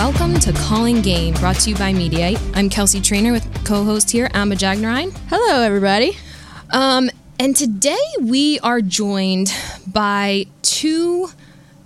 welcome to Calling Game, brought to you by Mediate. I'm Kelsey Trainer with co-host here, Amba Jagnarine. Hello, everybody. Um, and today we are joined by two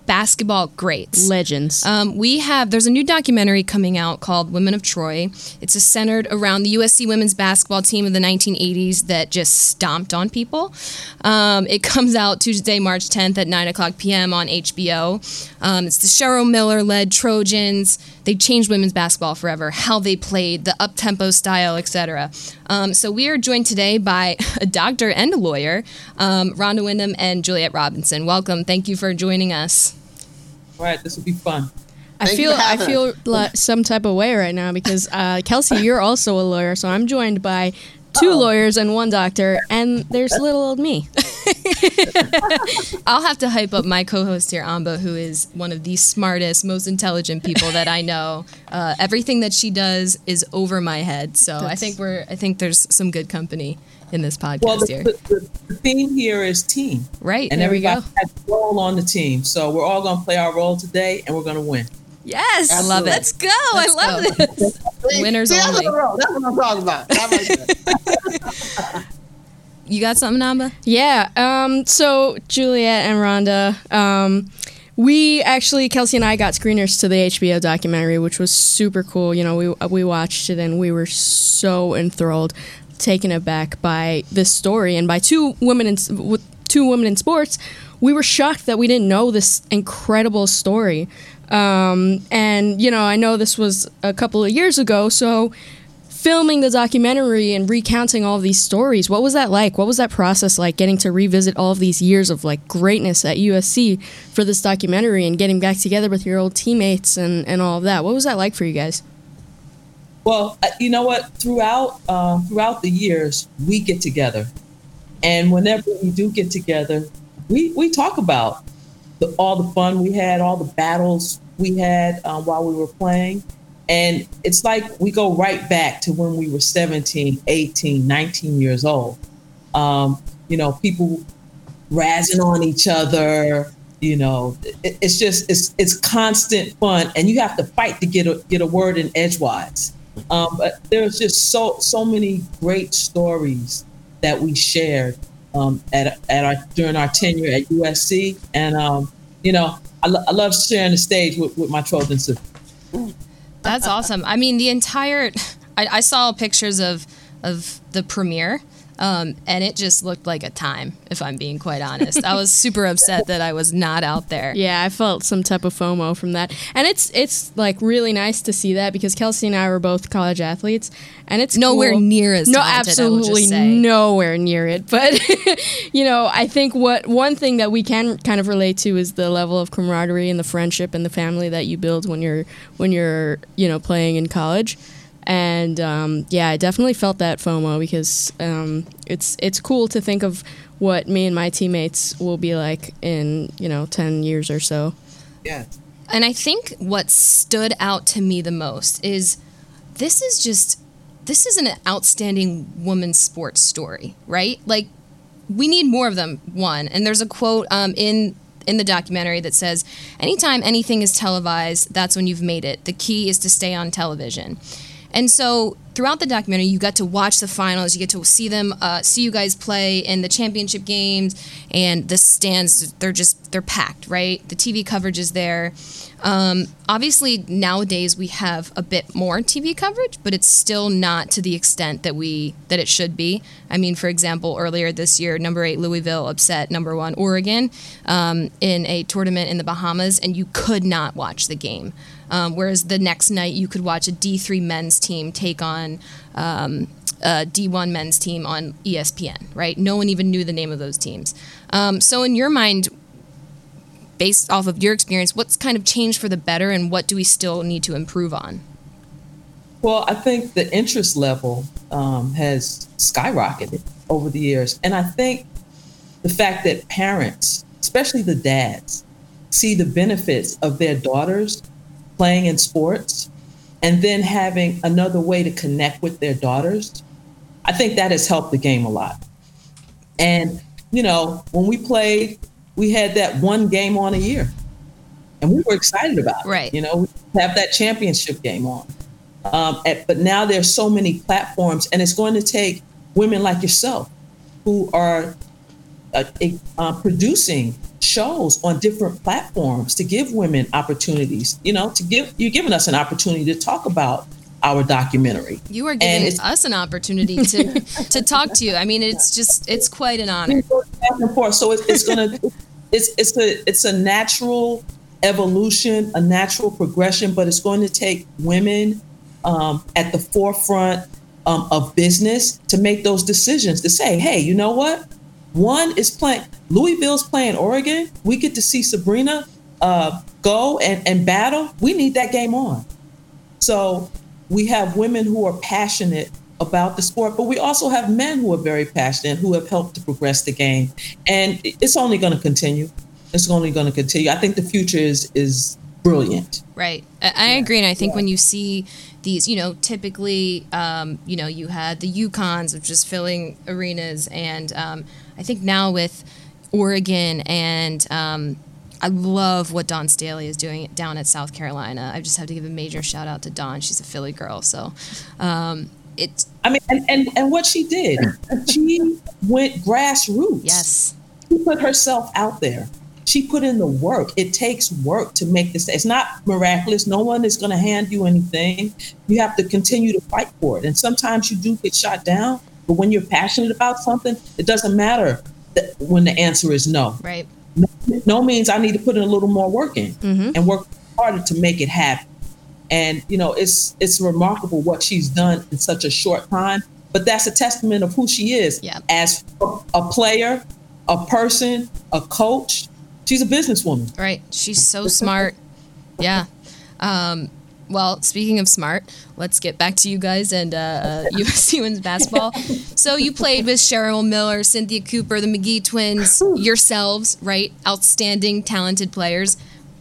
basketball greats. Legends. Um, we have there's a new documentary coming out called Women of Troy. It's centered around the USC women's basketball team of the 1980s that just stomped on people. Um, it comes out Tuesday, March 10th at 9 o'clock p.m. on HBO. Um, it's the Cheryl Miller led Trojans. They changed women's basketball forever. How they played, the up tempo style, etc. Um, so we are joined today by a doctor and a lawyer, um, Rhonda Windham and Juliet Robinson. Welcome. Thank you for joining us. All right, this will be fun. I Thank feel I feel like some type of way right now because uh, Kelsey, you're also a lawyer, so I'm joined by two Oh. lawyers and one doctor, and there's little old me. I'll have to hype up my co-host here, Amba, who is one of the smartest, most intelligent people that I know. Uh, everything that she does is over my head, so I think we're I think there's some good company in this podcast Well, the, here. the, the, the theme here is team, right and there we everybody go. has a role on the team. So we're all going to play our role today, and we're going to win. Yes, I love it. Let's go. Let's I love go. this. Winners see, that's only. what That's what I'm talking about. You got something, Namba? Yeah. Um, so Juliet and Rhonda, um, we actually Kelsey and I got screeners to the HBO documentary, which was super cool. You know, we we watched it and we were so enthralled, taken aback by this story and by two women in with two women in sports. We were shocked that we didn't know this incredible story. Um, and you know, I know this was a couple of years ago, so filming the documentary and recounting all these stories what was that like? What was that process like getting to revisit all of these years of like greatness at usc for this documentary and getting back together with your old teammates and, and all of that? What was that like for you guys? Well, uh, you know what? Throughout uh, throughout the years, we get together, and whenever we do get together, we we talk about the, all the fun we had, all the battles we had um, while we were playing, and it's like we go right back to when we were 17, 18, 19 years old. Um, you know, people razzing on each other. You know, it, it's just it's it's constant fun, and you have to fight to get a get a word in edgewise. Um, but there's just so so many great stories that we shared um, at at our during our tenure at USC, and um, you know, I, lo- I love sharing the stage with, with my Trojan. That's awesome. I mean, the entire I, I saw pictures of of the premiere. Um, and it just looked like a time, if I'm being quite honest. I was super upset that I was not out there. yeah i felt some type of fomo from that and it's it's like really nice to see that because kelsey and i were both college athletes and it's Nowhere cool. near as no talented, I will just absolutely nowhere near it but you know i think what one thing that we can kind of relate to is the level of camaraderie and the friendship and the family that you build when you're when you're you know playing in college and um, yeah i definitely felt that fomo because um, it's it's cool to think of what me and my teammates will be like in you know 10 years or so Yeah. And I think what stood out to me the most is this is just this is an outstanding woman's sports story, right? Like we need more of them. One, and there's a quote um, in in the documentary that says, "Anytime anything is televised, that's when you've made it. The key is to stay on television." And so throughout the documentary, you got to watch the finals. You get to see them, uh, see you guys play in the championship games, and the stands—they're just—they're packed, right? The TV coverage is there. Um, obviously, nowadays we have a bit more TV coverage, but it's still not to the extent that we that it should be. I mean, for example, earlier this year, number eight Louisville upset number one Oregon um, in a tournament in the Bahamas, and you could not watch the game. Um, whereas the next night, you could watch a D3 men's team take on um, a D1 men's team on ESPN, right? No one even knew the name of those teams. Um, so, in your mind, based off of your experience, what's kind of changed for the better, and what do we still need to improve on? Well, I think the interest level um, has skyrocketed over the years. And I think the fact that parents, especially the dads, see the benefits of their daughters playing in sports and then having another way to connect with their daughters, I think that has helped the game a lot. And, you know, when we played, we had that one game on a year. and we were excited about it. Right. You know, we have that championship game on. Um, at, but now there's so many platforms, and it's going to take women like yourself who are uh, uh, producing shows on different platforms to give women opportunities. You know, to give you're giving us an opportunity to talk about our documentary. You are giving us an opportunity to to talk to you. I mean, it's just it's quite an honor. back and forth. So it's, it's gonna it's it's a it's a natural evolution, a natural progression, but it's going to take women um, at the forefront um, of business to make those decisions to say, hey, you know what? One is playing Louisville's playing Oregon. We get to see Sabrina uh, go and, and battle. We need that game on. So we have women who are passionate about the sport, but we also have men who are very passionate who have helped to progress the game. And it's only going to continue. It's only going to continue. I think the future is is brilliant. Right. I, I agree. And I think when you see these, you know, typically, um, you know, you had the UConns of just filling arenas. And um, I think now with Oregon and um, I love what Dawn Staley is doing down at South Carolina. I just have to give a major shout out to Dawn. She's a Philly girl. So um, it's, I mean, and, and, and what she did, she went grassroots. yes. She put herself out there. She put in the work. It takes work to make this. It's not miraculous. No one is going to hand you anything. You have to continue to fight for it. And sometimes you do get shot down. But when you're passionate about something, it doesn't matter that when the answer is no. Right. No, no means I need to put in a little more work in and work harder to make it happen. And you know, it's it's remarkable what she's done in such a short time. But that's a testament of who she is Yeah. as a, a player, a person, a coach. She's a businesswoman. Right. She's so smart. Yeah. Um, well, speaking of smart, let's get back to you guys and uh, uh, USC women's basketball. So you played with Cheryl Miller, Cynthia Cooper, the McGee twins, yourselves, right? Outstanding, talented players.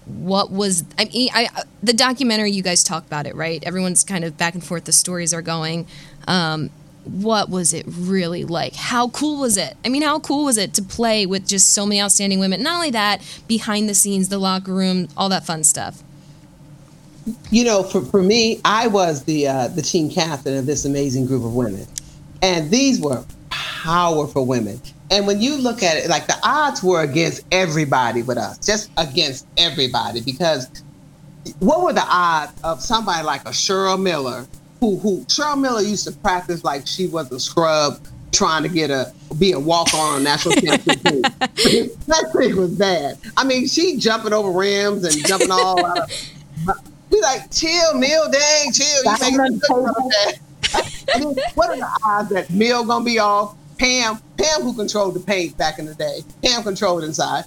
What was I mean? I the documentary you guys talk about it, right? Everyone's kind of back and forth. The stories are going. Um, what was it really like? How cool was it? I mean, how cool was it to play with just so many outstanding women? Not only that, behind the scenes, the locker room, all that fun stuff. You know, for, for me, I was the uh, the team captain of this amazing group of women, and these were powerful women. And when you look at it, like the odds were against everybody with us, just against everybody, because what were the odds of somebody like a Cheryl Miller, who who Cheryl Miller used to practice like she was a scrub, trying to get a be a walk on on national championship team. that thing was bad. I mean, she jumping over rims and jumping all out of. Be like, chill, Mill, dang, chill. You think it's that. I mean, what are the odds that Mill gonna be off? Pam, Pam, who controlled the paint back in the day. Pam controlled inside.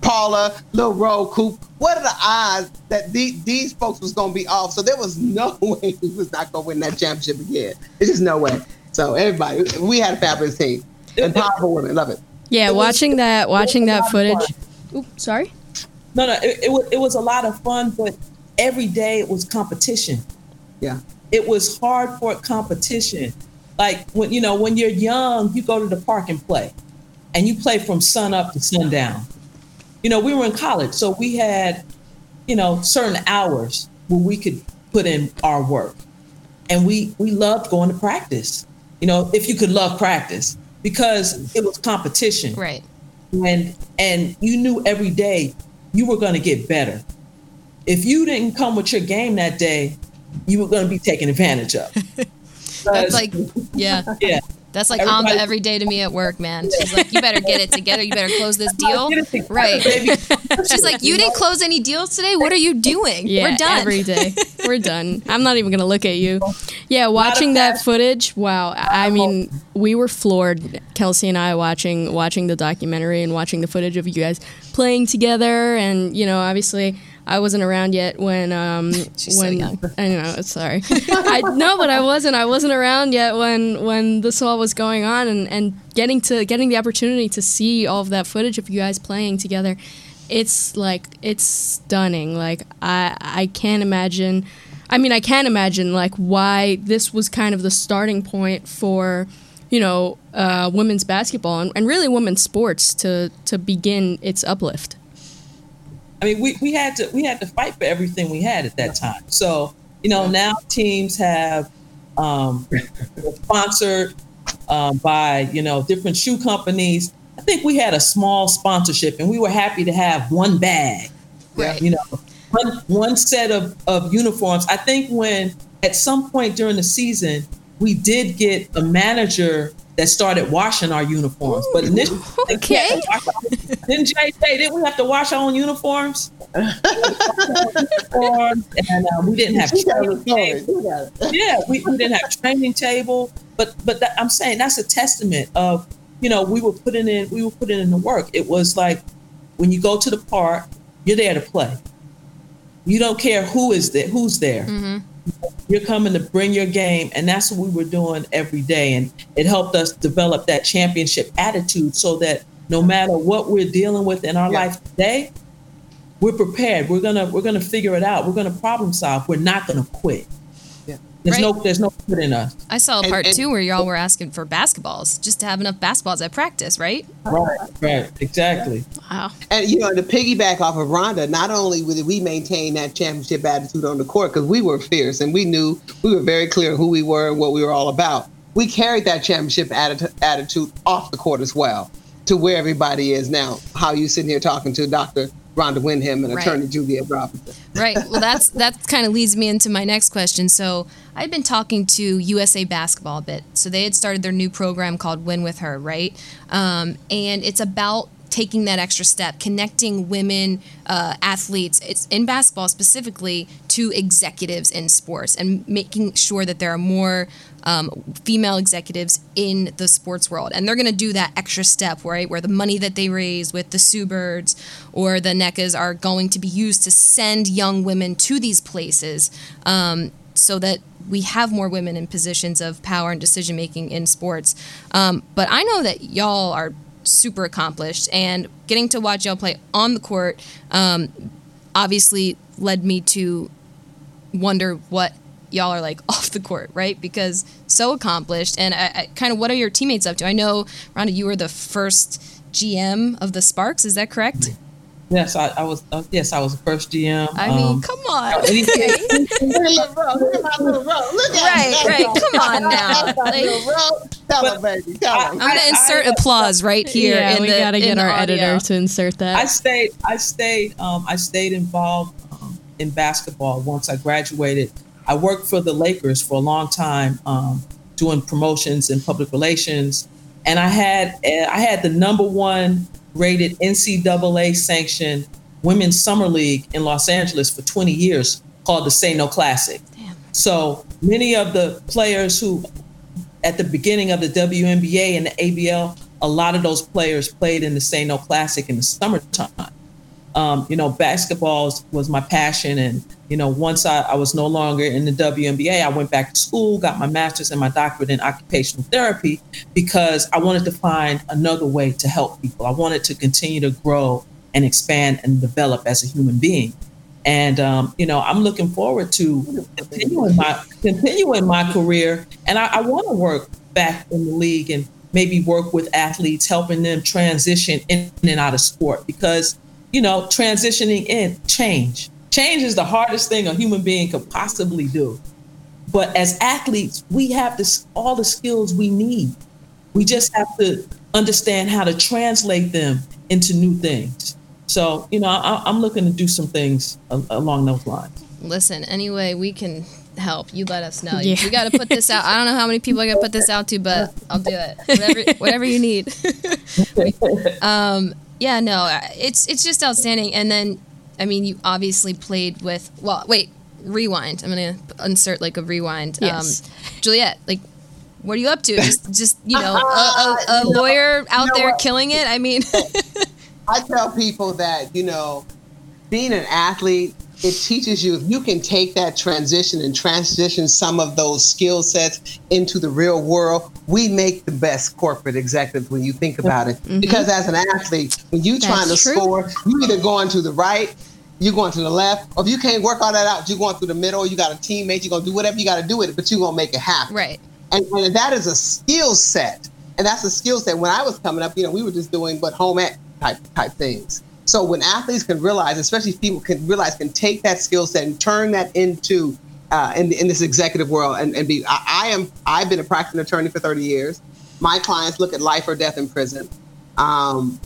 Paula, Lil Roe, Coop. What are the odds that the, these folks was gonna be off? So there was no way he was not gonna win that championship again. There's just no way. So everybody, we had a fabulous team and powerful women. Love it. Yeah, It was- watching that, watching it was a that footage. fun. Oops, sorry. No, no, it, it, was, it was a lot of fun, but every day it was competition. Yeah. It was hard for competition. Like when you know when you're young, you go to the park and play, and you play from sun up to sundown. You know, we were in college, so we had, you know, certain hours where we could put in our work, and we we loved going to practice. You know, if you could love practice because it was competition Right. and and you knew every day you were going to get better. If you didn't come with your game that day, you were going to be taken advantage of. That's like, yeah. yeah, That's like Everybody- Amba every day to me at work, man. She's like, you better get it together. You better close this deal. Together, Right. baby. She's like, you didn't close any deals today? What are you doing? Yeah, We're done. every day. We're done. I'm not even gonna look at you. Yeah, watching that footage. Wow. I mean, we were floored, Kelsey and I, watching watching the documentary and watching the footage of you guys playing together. And you know, obviously, I wasn't around yet when um She's so when young. I know. Sorry. I no, but I wasn't. I wasn't around yet when when this all was going on, and and getting to getting the opportunity to see all of that footage of you guys playing together it's like it's stunning like i i can't imagine i mean i can't imagine like why this was kind of the starting point for you know uh, women's basketball and, and really women's sports to to begin its uplift I mean, we, we had to we had to fight for everything we had at that time. So you know, now teams have um, sponsored um, by you know different shoe companies. I think we had a small sponsorship, and we were happy to have one bag. Right. You know, one one set of of uniforms. I think when at some point during the season we did get a manager that started washing our uniforms. But initially, okay. didn't Jay say didn't we have to wash our own uniforms? uniforms and uh, we didn't have training table. Yeah, we, we didn't have training table. But but that, I'm saying that's a testament of you know we were putting in we were putting in the work. It was like when you go to the park, you're there to play. You don't care who is there, who's there. Mm-hmm. You're coming to bring your game, and that's what we were doing every day. And it helped us develop that championship attitude, so that no matter what we're dealing with in our Yeah. life today, we're prepared. We're gonna we're gonna figure it out. We're gonna problem solve. We're not gonna quit. Yeah. There's no there's no quit in us. I saw a And- part and- two where y'all oh. were asking for basketballs just to have enough basketballs at practice, right? Right, right, exactly. Wow. And you know, to piggyback off of Rhonda, not only did we maintain that championship attitude on the court because we were fierce and we knew we were very clear who we were and what we were all about. We carried that championship atti- attitude off the court as well to where everybody is now. How you sitting here talking to Dr. Rhonda Windham and Right. Attorney Juliet Robinson. Right. Well, that's that kind of leads me into my next question. So I've been talking to USA Basketball a bit. So they had started their new program called Win with Her, right? Um, and it's about taking that extra step, connecting women uh, athletes, it's in basketball specifically, to executives in sports, and making sure that there are more um, female executives in the sports world. And they're going to do that extra step, right? Where the money that they raise with the Sue Birds or the Nnekas are going to be used to send young women to these places um, so that we have more women in positions of power and decision making in sports. Um, but I know that y'all are super accomplished, and getting to watch y'all play on the court um, obviously led me to wonder what y'all are like off the court, right? Because so accomplished, and I, I, kind of what are your teammates up to? I know, Rhonda, you were the first GM of the Sparks. Is that correct? Yes, I, I was. Uh, yes, I was the first GM. I mean, Um, come on. anything- Look at my little road. Look at Right, it. right. Come on now. That's my Like- little road. Tell But baby. Tell I- them. I'm gonna insert I- applause right here. yeah, in we the, gotta get our audio. editor to insert that. I stayed. I stayed. Um, I stayed involved um, in basketball once I graduated. I worked for the Lakers for a long time, um, doing promotions and public relations, and I had I had the number one rated NCAA sanctioned women's summer league in Los Angeles for 20 years, called the Say No Classic. Damn. So many of the players who, at the beginning of the WNBA and the ABL, a lot of those players played in the Say No Classic in the summertime. Um, you know, basketball was- was my passion. And, you know, once I, I was no longer in the WNBA, I went back to school, got my master's and my doctorate in occupational therapy because I wanted to find another way to help people. I wanted to continue to grow and expand and develop as a human being. And um, you know, I'm looking forward to continuing my continuing my career, and I, I want to work back in the league and maybe work with athletes, helping them transition in and out of sport. Because you know, transitioning in change, change is the hardest thing a human being could possibly do. But as athletes, we have this all the skills we need. We just have to understand how to translate them into new things. So, you know, I, I'm looking to do some things a- along those lines. Listen, anyway, we can help. You let us know. Yeah. We got to put this out. I don't know how many people I got to put this out to, but I'll do it. Whatever, whatever you need. um, yeah, no, it's it's just outstanding. And then, I mean, you obviously played with. Well, wait, rewind. I'm gonna insert like a rewind. Yes. Um, Juliet, like. What are you up to? Just, just you know, a, a, a You know- lawyer out there killing it. I mean, I tell people that, you know, being an athlete, it teaches you if you can take that transition and transition some of those skill sets into the real world, we make the best corporate executives when you think about it. Because as an athlete, when you're trying to true. score, you either going to the right, you're going to the left, or if you can't work all that out, you're going through the middle, you got a teammate, you're gonna do whatever you gotta do with it, but you're gonna make it happen. right? And, and that is a skill set. And that's a skill set. When I was coming up, you know, we were just doing but home ec type type things. So when athletes can realize, especially people can realize, can take that skill set and turn that into uh, in, in this executive world and, and be, I, I am, I've been a practicing attorney for 30 years. My clients look at life or death in prison. Um,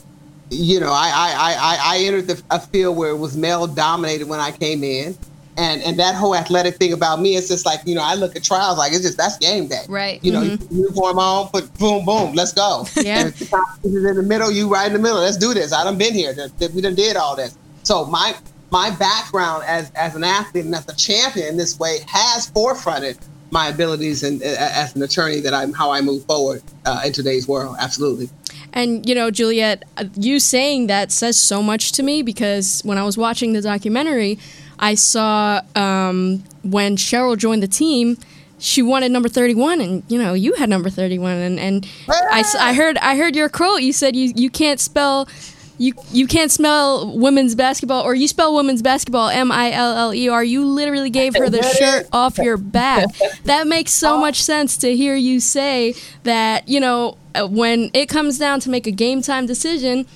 you know, I, I, I, I entered the, a field where it was male dominated when I came in. And, and that whole athletic thing about me, it's just like, you know, I look at trials like it's just, that's game day. Right. You know, the uniform on, put boom, boom, let's go. Yeah. If the in the middle, you right in the middle. Let's do this. I done been here. We done did all this. So my my background as as an athlete and as a champion in this way has forefronted my abilities and as an attorney that I'm how I move forward uh, in today's world. Absolutely. And you know, Juliet, uh, you saying that says so much to me because when I was watching the documentary, I saw um, when Cheryl joined the team, she wanted number thirty-one, and you know, you had number thirty-one, and and I, s- I heard I heard your quote. You said you you can't spell. You, you can't spell women's basketball, or you spell women's basketball M I L L E R. You literally gave her the shirt off your back. That makes so much sense to hear you say that, you know, uh, when it comes down to make a game time decision,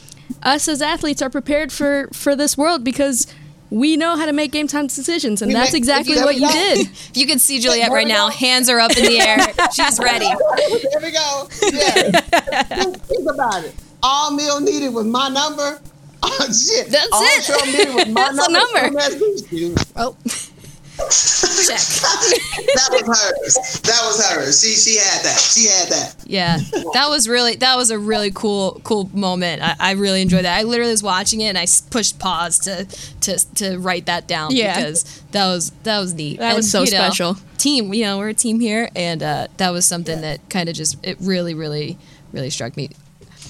us as athletes are prepared for, for this world because we know how to make game time decisions. And We that's make- exactly there what you did. If you can see Juliet right now, hands are up in the air. She's ready. there we go. Yeah. think, think about it. All Mill needed was my number. Oh shit. That's All it. Cheryl needed was my That's a number. number. That's good, dude. Oh, check. that was hers. That was hers. She she had that. She had that. Yeah, that was really that was a really cool cool moment. I, I really enjoyed that. I literally was watching it and I pushed pause to to to write that down Yeah. because that was that was neat. That was so you know, special. Team, you know, we're a team here, and uh, that was something that kind of just it really really really struck me.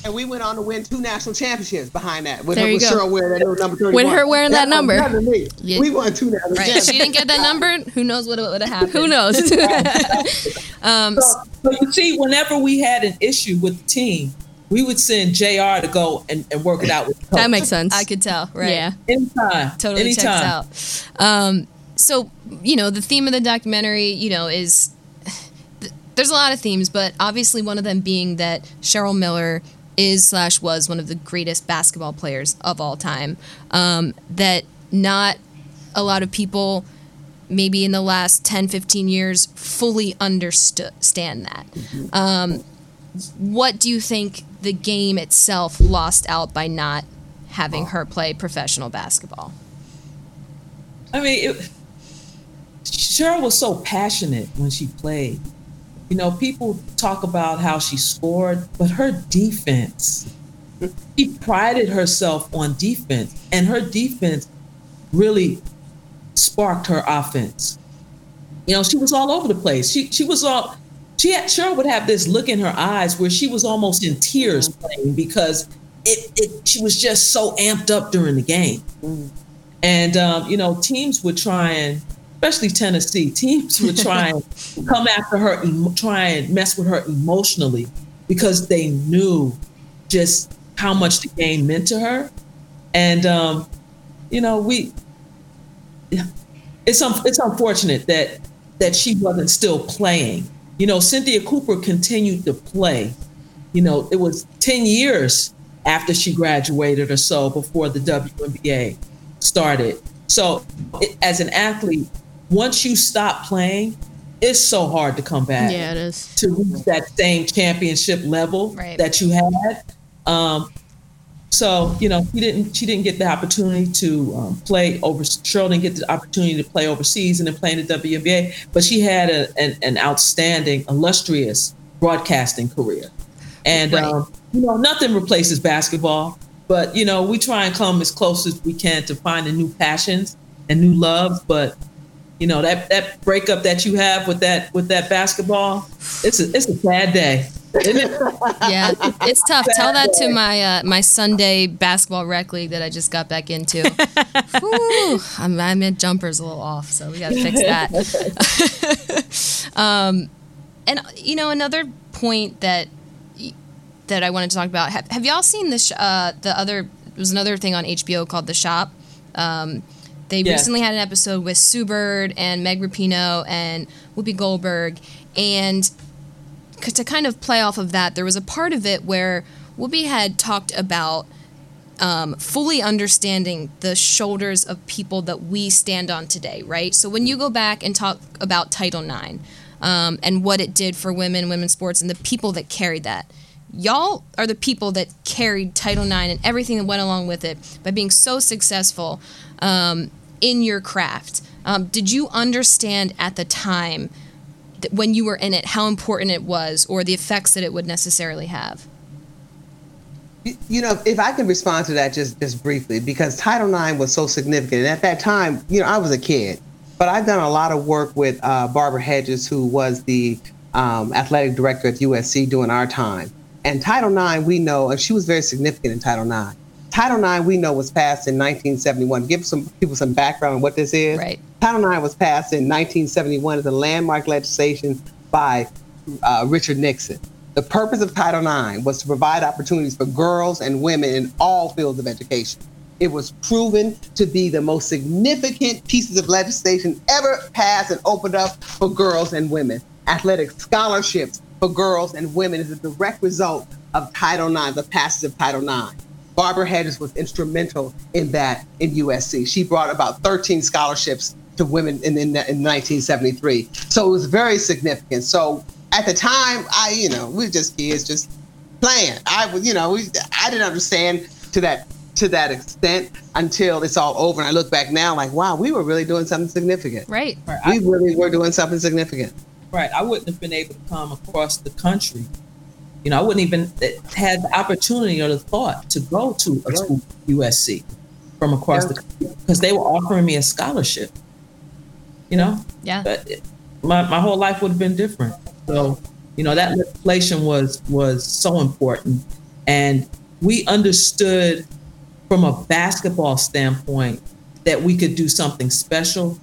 And we went on to win two national championships behind that. With, There her, you with go. Cheryl wearing that number 31. With her wearing that was number. better than me. Yeah. We won two national Right? championships. she didn't get that number. Who knows what would have happened? Who knows? Um, So, so you see, whenever we had an issue with the team, we would send Jr. to go and, and work it out with the coach. that makes sense. I could tell. Right. Yeah. anytime, totally anytime. checks out. Um, so you know, the theme of the documentary, you know, is there's a lot of themes, but obviously one of them being that Cheryl Miller is slash was one of the greatest basketball players of all time. Um, that not a lot of people maybe in the last 10 15 years fully understand that um, what do you think the game itself lost out by not having her play professional basketball I mean, it, Cheryl was so passionate when she played. You know, people talk about how she scored, but her defense, she prided herself on defense, and her defense really sparked her offense. You know, she was all over the place. She she was all she had Cheryl would have this look in her eyes where she was almost in tears playing because it, it she was just so amped up during the game. And um, you know, teams would try and, especially Tennessee, teams would try and come after her, try and mess with her emotionally because they knew just how much the game meant to her. And um, you know, we it's un- it's unfortunate that that she wasn't still playing. You know, Cynthia Cooper continued to play. You know, it was 10 years after she graduated or so before the WNBA started. So, it, as an athlete, once you stop playing, it's so hard to come back yeah, it is. to reach that same championship level Right. that you had. Um, so you know, she didn't she didn't get the opportunity to um, play over. Cheryl didn't get the opportunity to play overseas and then play in the WNBA, but she had a, an, an outstanding, illustrious broadcasting career. And Right. um, you know, nothing replaces basketball, but you know, we try and come as close as we can to finding new passions and new loves. But you know, that that breakup that you have with that with that basketball, it's a it's a sad day. Isn't it? yeah it's tough tell that to my uh, my sunday basketball rec league that i just got back into Whew, I'm, I'm in jumpers a little off so we gotta fix that um, and you know another point that that i wanted to talk about have, have y'all seen this uh, the other there was another thing on hbo called the shop um, they Yeah. recently had an episode with Sue Bird and Meg Rapinoe and Whoopi Goldberg, and to kind of play off of that, there was a part of it where Whoopi had talked about um, fully understanding the shoulders of people that we stand on today, right? So when you go back and talk about Title IX um, and what it did for women, women's sports, and the people that carried that, y'all are the people that carried Title IX and everything that went along with it by being so successful um, in your craft. Um, did you understand at the time that when you were in it how important it was or the effects that it would necessarily have? you know, if I can respond to that just just briefly, because Title IX was so significant, and at that time, you know, I was a kid, but I've done a lot of work with uh, Barbara Hedges, who was the um, athletic director at USC during our time. And Title IX, we know, and she was very significant in Title IX. Title IX, we know, was passed in 1971. Give some people some background on what this is. Right. Title IX was passed in 1971 as a landmark legislation by uh, Richard Nixon. The purpose of Title IX was to provide opportunities for girls and women in all fields of education. It was proven to be the most significant pieces of legislation ever passed and opened up for girls and women. Athletic scholarships for girls and women is a direct result of Title IX, the passage of Title IX. Barbara Hedges was instrumental in that in USC. She brought about 13 scholarships to women in, in, in 1973. So it was very significant. So at the time, I, you know, we were just kids, just playing. I was, you know, we, I didn't understand to that to that extent until it's all over. And I look back now, like, wow, we were really doing something significant. Right. Right. We really were doing something significant. right. I wouldn't have been able to come across the country. You know, I wouldn't even had the opportunity or the thought to go to a school USC from across Yeah. the country because they were offering me a scholarship. You know, Yeah. but it, my, my whole life would have been different. So, you know, that legislation was was so important, and we understood from a basketball standpoint that we could do something special.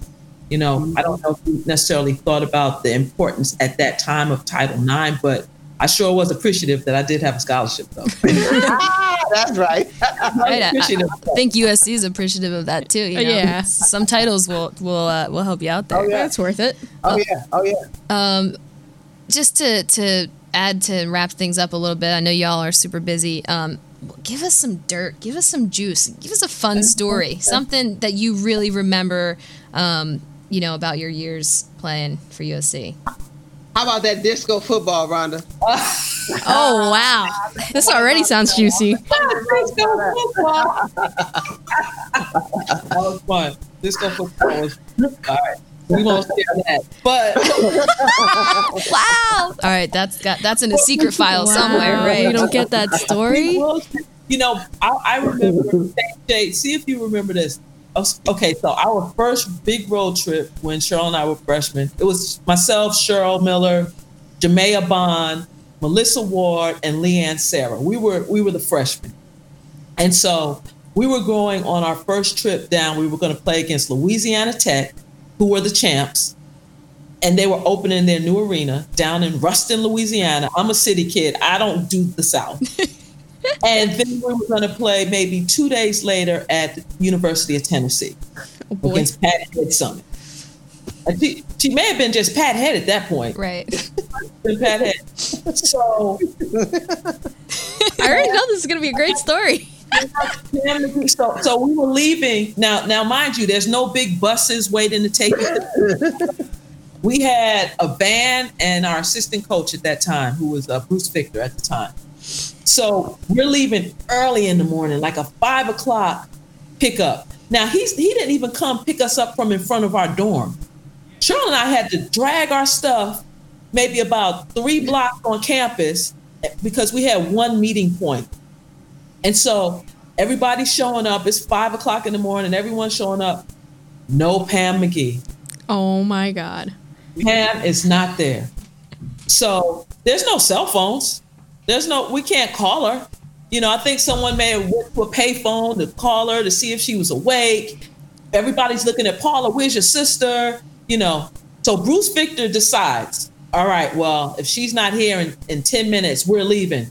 You know, I don't know if we necessarily thought about the importance at that time of Title IX, but I sure was appreciative that I did have a scholarship, though. ah, that's right. Right. I, appreciative. I think USC is appreciative of that too. You know? Yeah. Some titles will will uh, will help you out there. Oh, yeah. That's worth it. Oh yeah. Oh yeah. Um, just to to add to wrap things up a little bit. I know y'all are super busy. Um, give us some dirt. Give us some juice. Give us a fun story. Something that you really remember. Um, you know about your years playing for USC. How about that disco football, Rhonda? Oh wow, this already sounds juicy. disco football. that was fun. This stuff was. All right. We won't share that. But Wow. All right, that's got that's in a secret file somewhere, right? You don't get that story. will- you know, I, I remember, Jay, see if you remember this. Oh, okay, so our first big road trip when Cheryl and I were freshmen, it was myself, Cheryl Miller, Jamea Bond, Melissa Ward, and Leanne Sarah. We were we were the freshmen. And so we were going on our first trip down. We were going to play against Louisiana Tech, who were the champs. And they were opening their new arena down in Ruston, Louisiana. I'm a city kid. I don't do the South. and then we were going to play maybe two days later at the University of Tennessee Oh against Pat Head Summitt. And she, she may have been just Pat Head at that point. Right. Been Pat Head. So I already know this is gonna be a great story. so, so we were leaving. Now, now, mind you, there's no big buses waiting to take us. we had a van and our assistant coach at that time, who was uh, Bruce Victor at the time. So we're leaving early in the morning, like a five o'clock pickup. Now he's he didn't even come pick us up from in front of our dorm. Cheryl and I had to drag our stuff maybe about three blocks on campus because we had one meeting point. And so everybody's showing up. It's five o'clock in the morning. Everyone's showing up. No Pam McGee. Oh my god. Pam is not there. So there's no cell phones. There's no, we can't call her. You know, I think someone may have went to a payphone to call her to see if she was awake. Everybody's looking at Paula, where's your sister? You know, so Bruce Victor decides, all right, well, if she's not here in, in 10 minutes, we're leaving.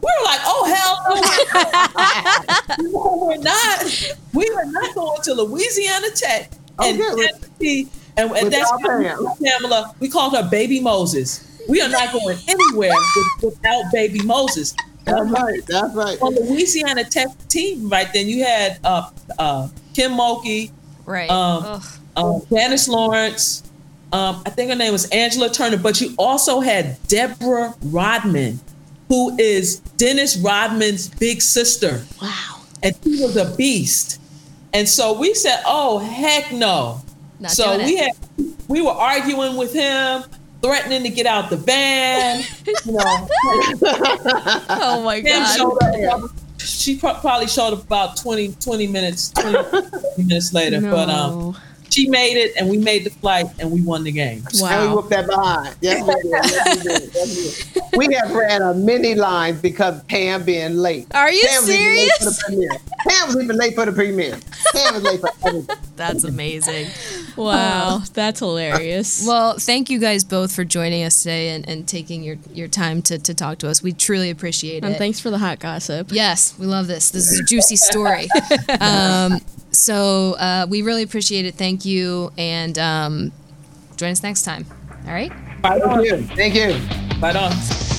We're like, oh, hell no, we're not. no, we're not. We are not going to Louisiana Tech. And, Okay, Tennessee, and, and that's Pamela. We called her Baby Moses. We are not going anywhere with, without Baby Moses. That's right. That's right. on Louisiana Tech team right then. You had uh, uh, Kim Mulkey, Right. Um, um, Janice Lawrence. Um, I think her name was Angela Turner, but you also had Deborah Rodman, who is Dennis Rodman's big sister. Wow. And she was a beast. And so we said, oh, heck no. Not so we it. had we were arguing with him, threatening to get out the van. You know, Oh my Kim god. showed up. She probably showed up about 20, 20 minutes, 20, minutes later. But um, she made it, and we made the flight, and we won the game. And we whooped that behind. Yes, we did. Yes, we. Yes, we. We have ran a many lines because Pam being late. Are you Pam was even late for the serious? premiere. Pam was even late for the premiere. Pam was late for everything. That's amazing. Wow, that's hilarious. Well, thank you guys both for joining us today and, and taking your, your time to, to talk to us. We truly appreciate it. and thanks for the hot gossip. Yes, we love this. This is a juicy story. um, so uh, we really appreciate it. Thank you. And um, join us next time. All right. Right Thank you. Thank you. Right on.